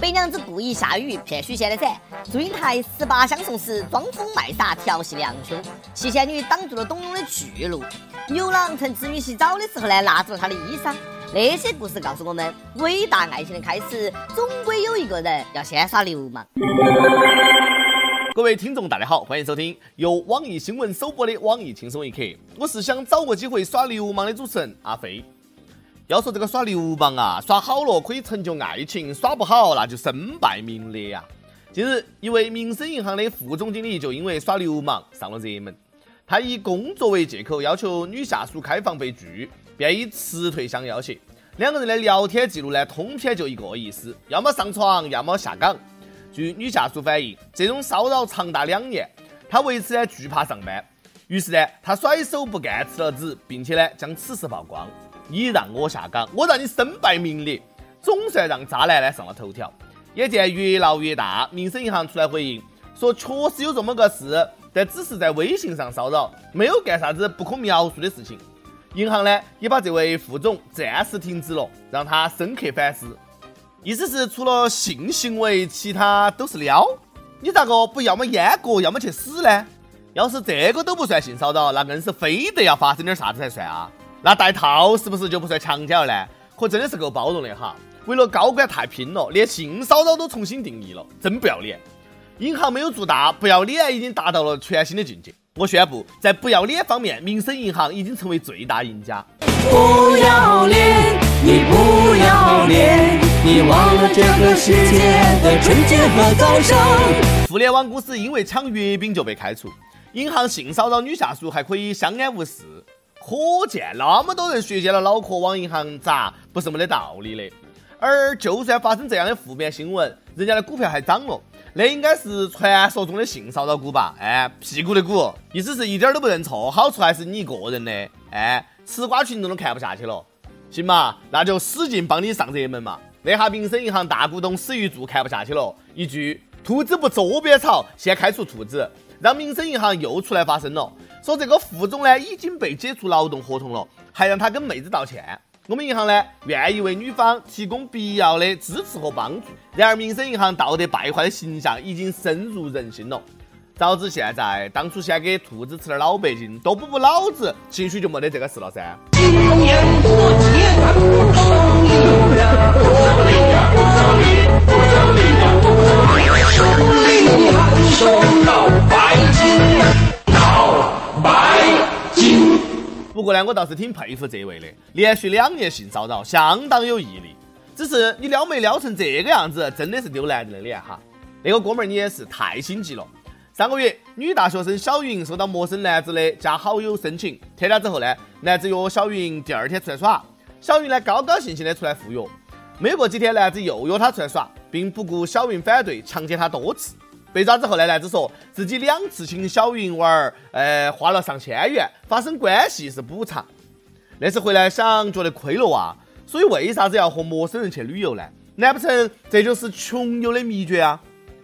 白娘子故意下雨骗许仙的伞，祝英台十八相送时装疯卖傻调戏梁兄，七仙女挡住了董永的去路，牛郎趁织女洗澡的时候呢拿住了她的衣裳。那些故事告诉我们，伟大爱情的开始，总归有一个人要先耍流氓。各位听众，大家好，欢迎收听由网易新闻首播的网易轻松一刻，我是想找个机会耍流氓的主持人阿飞。要说这个耍流氓啊，耍好了可以成就爱情，耍不好那就身败名裂呀。近日，一位民生银行的副总经理就因为耍流氓上了热门。他以工作为借口要求女下属开房被拒，便以辞退相要挟。两个人的聊天记录呢，通篇就一个意思：要么上床，要么下岗。据女下属反映，这种骚扰长达两年，她为此呢惧怕上班，于是呢，她甩手不干辞了职，并且呢将此事曝光。你让我下岗，我让你身败名裂，总算让渣男呢上了头条。眼见越闹越大，民生银行出来回应说，确实有这么个事，但只是在微信上骚扰，没有干啥子不可描述的事情。银行呢也把这位副总暂时停职了，让他深刻反思。意思是除了性行为，其他都是撩。你咋个不要么阉割，要么去死呢？要是这个都不算性骚扰，那更是非得要发生点啥子才算啊？那戴套是不是就不算强奸了呢？可真的是够包容的哈！为了高管太拼了，连性骚扰都重新定义了，真不要脸！银行没有做大，不要脸已经达到了全新的境界。我宣布，在不要脸方面，民生银行已经成为最大赢家。不要脸，你不要脸，你忘了这个世界的纯洁和高尚。互联网公司因为抢月饼就被开除，银行性骚扰女下属还可以相安无事。可见那么多人学见了脑壳往银行砸，不是没得道理的。而就算发生这样的负面新闻，人家的股票还涨了，那应该是传说中的性骚扰股吧？哎，屁股的股，意思是一点都不认错，好处还是你一个人的。哎，吃瓜群众都看不下去了，行嘛，那就使劲帮你上热门嘛。那下民生银行大股东史玉柱看不下去了，一句“兔子不捉边草”，先开除兔子，让民生银行又出来发声了。说这个副总呢已经被解除劳动合同了，还让他跟妹子道歉。我们银行呢愿意为女方提供必要的支持和帮助。然而，民生银行道德败坏的形象已经深入人心了。早知现在，当初先给兔子吃点老北京，多补补脑子，兴许就没得这个事了噻。不不过呢，我倒是挺佩服这位的，连续两年性骚扰，相当有毅力。只是你撩妹撩成这个样子，真的是丢男人的脸哈。那个哥们儿你也是太心急了。上个月，女大学生小云收到陌生男子的加好友申请，添加之后呢，男子约小云第二天出来耍，小云呢高高兴兴的出来赴约。没过几天，男子又约她出来耍，并不顾小云反对，强奸她多次。被抓之后呢，男子说自己两次请小云玩儿，呃，花了上千元，发生关系是补偿。那次回来想觉得亏了哇，所以为啥子要和陌生人去旅游呢？难不成这就是穷游的秘诀啊？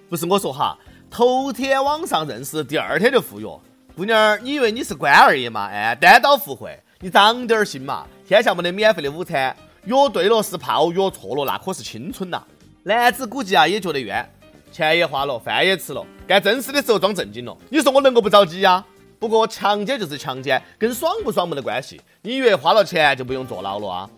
不是我说哈，头天网上认识，第二天就赴约。姑娘，你以为你是官二爷吗？哎，单刀赴会，你长点心嘛！天下没得免费的午餐，约对了是炮，约错了那可是青春呐。男子估计啊也觉得冤。钱也花了，饭也吃了，干正事的时候装正经了。你说我能够不着急呀？不过强奸就是强奸，跟爽不爽没得关系。你以为花了钱就不用坐牢了啊？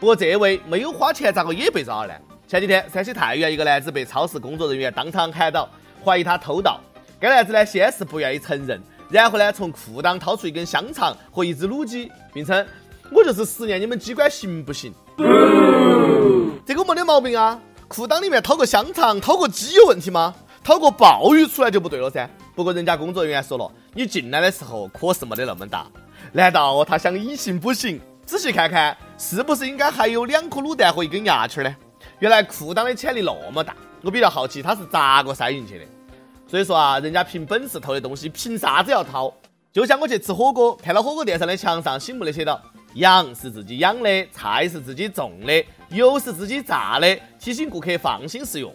不过这位没有花钱，咋个也被抓了呢？前几天山西太原一个男子被超市工作人员当场喊倒，怀疑他偷盗。该男子呢先是不愿意承认，然后呢从裤裆掏出一根香肠和一只卤鸡，并称我就是实验你们机关行不行？这个没得毛病啊。裤裆里面掏个香肠、掏个鸡有问题吗？掏个鲍鱼出来就不对了噻。不过人家工作人员说了，你进来的时候可是没得那么大。难道他想以形补形？仔细看看，是不是应该还有两颗卤蛋和一根牙签呢？原来裤裆的潜力那么大，我比较好奇他是咋个塞进去的。所以说啊，人家凭本事偷的东西，凭啥子要掏？就像我去吃火锅，看到火锅店上的墙上醒目的写道。羊是自己养的，菜是自己种的，油是自己榨的，提醒顾客放心食用。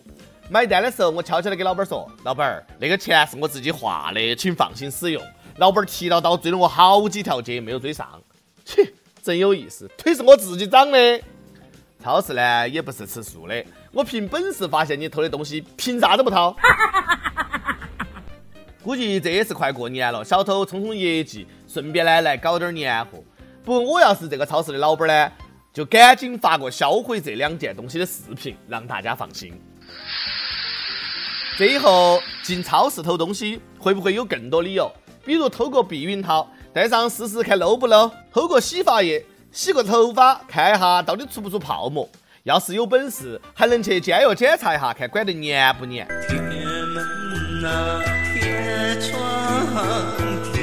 买单的时候，我悄悄的给老板说：“老板儿，那个钱是我自己花的，请放心使用。”老板儿提到刀追了我好几条街，没有追上。切，真有意思，腿是我自己长的。超市呢也不是吃素的，我凭本事发现你偷的东西，凭啥子不掏？估计这也是快过年了，小偷冲冲业绩，顺便呢来搞点年货。不过我要是这个超市的老板呢，就赶紧发个销毁这两件东西的视频，让大家放心。这以后进超市偷东西会不会有更多理由？比如偷个避孕套，戴上试试看漏不漏；偷个洗发液，洗个头发看一下到底出不出泡沫。要是有本事，还能去监狱检查一下，看管得严不严。铁门呐，铁窗，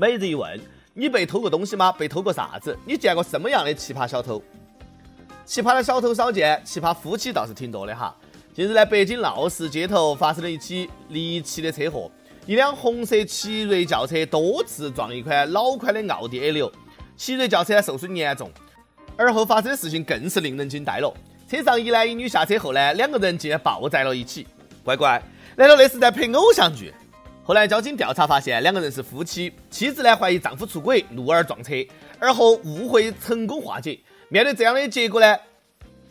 每日一问：你被偷过东西吗？被偷过啥子？你见过什么样的奇葩小偷？奇葩的小偷少见，奇葩夫妻倒是挺多的哈。近日，在北京闹市街头发生了一起离奇的车祸，一辆红色奇瑞轿车多次撞一款老款的奥迪 A 六，奇瑞轿车受损严重。而后发生的事情更是令人惊呆了，车上一男一女下车后呢，两个人竟然抱在了一起，乖乖，难道那是在拍偶像剧？后来交警调查发现，两个人是夫妻，妻子呢怀疑丈夫出轨，怒而撞车，而后误会成功化解。面对这样的结果呢？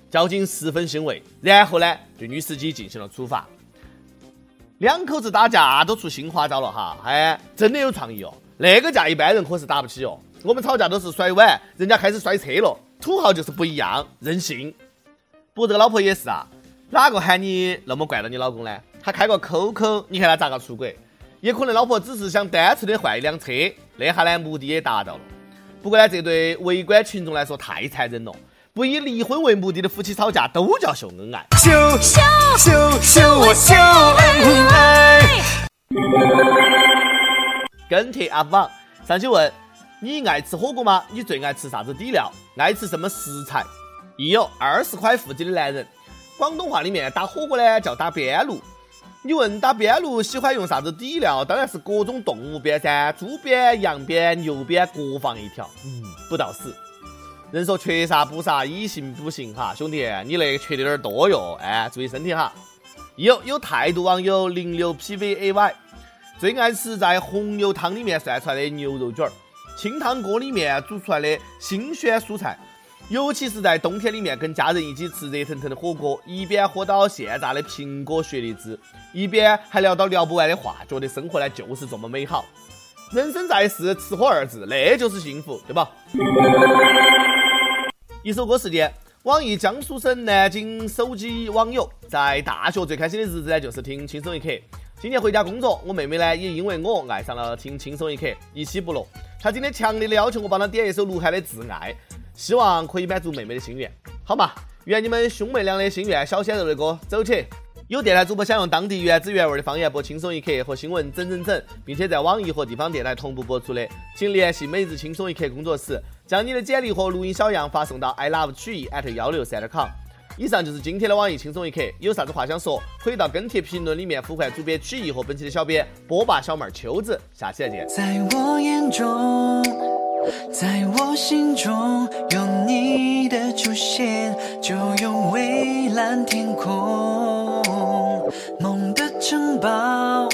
交警十分欣慰，然后呢，对女司机进行了处罚。两口子打架都出新花招了哈，哎，真的有创意哦。那个架一般人可是打不起哦。我们吵架都是摔碗，人家开始摔车了。土豪就是不一样，任性。不过这个老婆也是啊，哪个喊你那么惯着你老公呢？他开个 QQ，你看他咋个出轨？也可能老婆只是想单纯的换一辆车，那下呢目的也达到了。不过呢，这对围观群众来说太残忍了。不以离婚为目的的夫妻吵架都叫秀恩爱，秀秀秀秀我秀恩爱。跟帖 UP 网上去问你爱吃火锅吗？你最爱吃啥子底料？爱吃什么食材？亦有二十块腹肌的男人，广东话里面打火锅呢叫打边炉。你问打边炉喜欢用啥子底料？当然是各种动物边噻，猪边、羊边、牛边各放一条，嗯，不到死。人说缺啥补啥，以形补形哈，兄弟，你那缺的有点多哟，哎，注意身体哈。有有态度网友零六 pvay 最爱吃在红油汤里面涮出来的牛肉卷儿，清汤锅里面煮出来的新鲜蔬菜，尤其是在冬天里面跟家人一起吃热腾腾的火锅，一边喝到现榨的苹果雪梨汁，一边还聊到聊不完的话，觉得生活呢就是这么美好。人生在世，吃喝二字，那就是幸福，对吧？一首歌时间，网易江苏省南京手机网友在大学最开心的日子呢，就是听轻松一刻。今年回家工作，我妹妹呢也因为我爱上了听轻松一刻，一起不落。她今天强烈的要求我帮她点一首鹿晗的《挚爱》，希望可以满足妹妹的心愿。好嘛，圆你们兄妹俩的心愿。小鲜肉的歌，走起！有电台主播想用当地原汁原味的方言播《轻松一刻》和新闻整整整，并且在网易和地方电台同步播出的，请联系每日轻松一刻工作室，将你的简历和录音小样发送到 i love 曲艺 at 幺六三点 com。以上就是今天的网易轻松一刻，有啥子话想说，可以到跟帖评论里面呼唤主编曲艺和本期的小编波霸小妹儿秋子。下期再见。在我眼中，在我心中，有你的出现，就有蔚蓝天空。梦的城堡，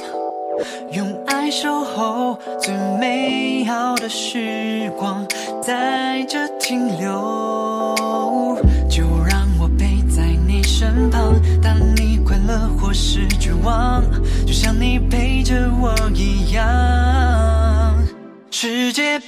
用爱守候，最美好的时光在这停留。就让我陪在你身旁，当你快乐或是绝望，就像你陪着我一样。世界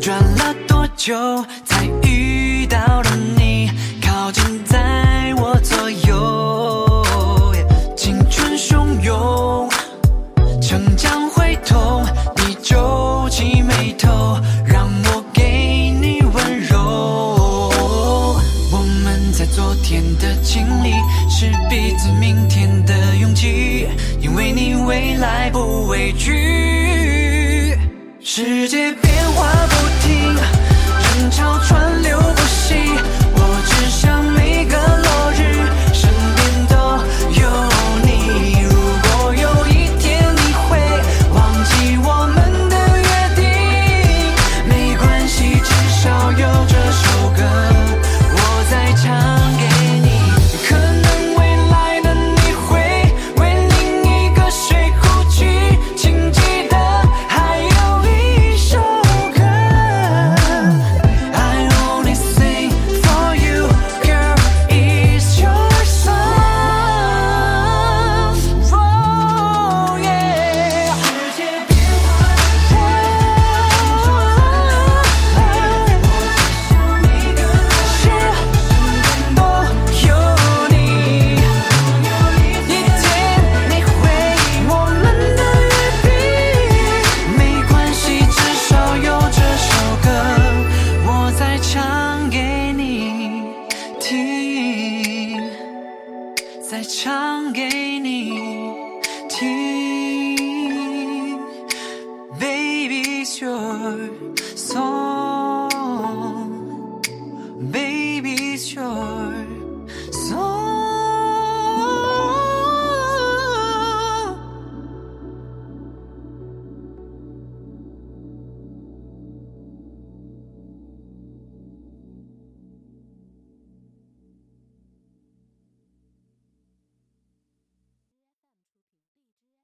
转了多久才遇到了你？靠近在我左右，青春汹涌，成长会痛，你皱起眉头，让我给你温柔。我们在昨天的经历，是彼此明天的勇气。因为你未来不畏惧。世界变化不停，人潮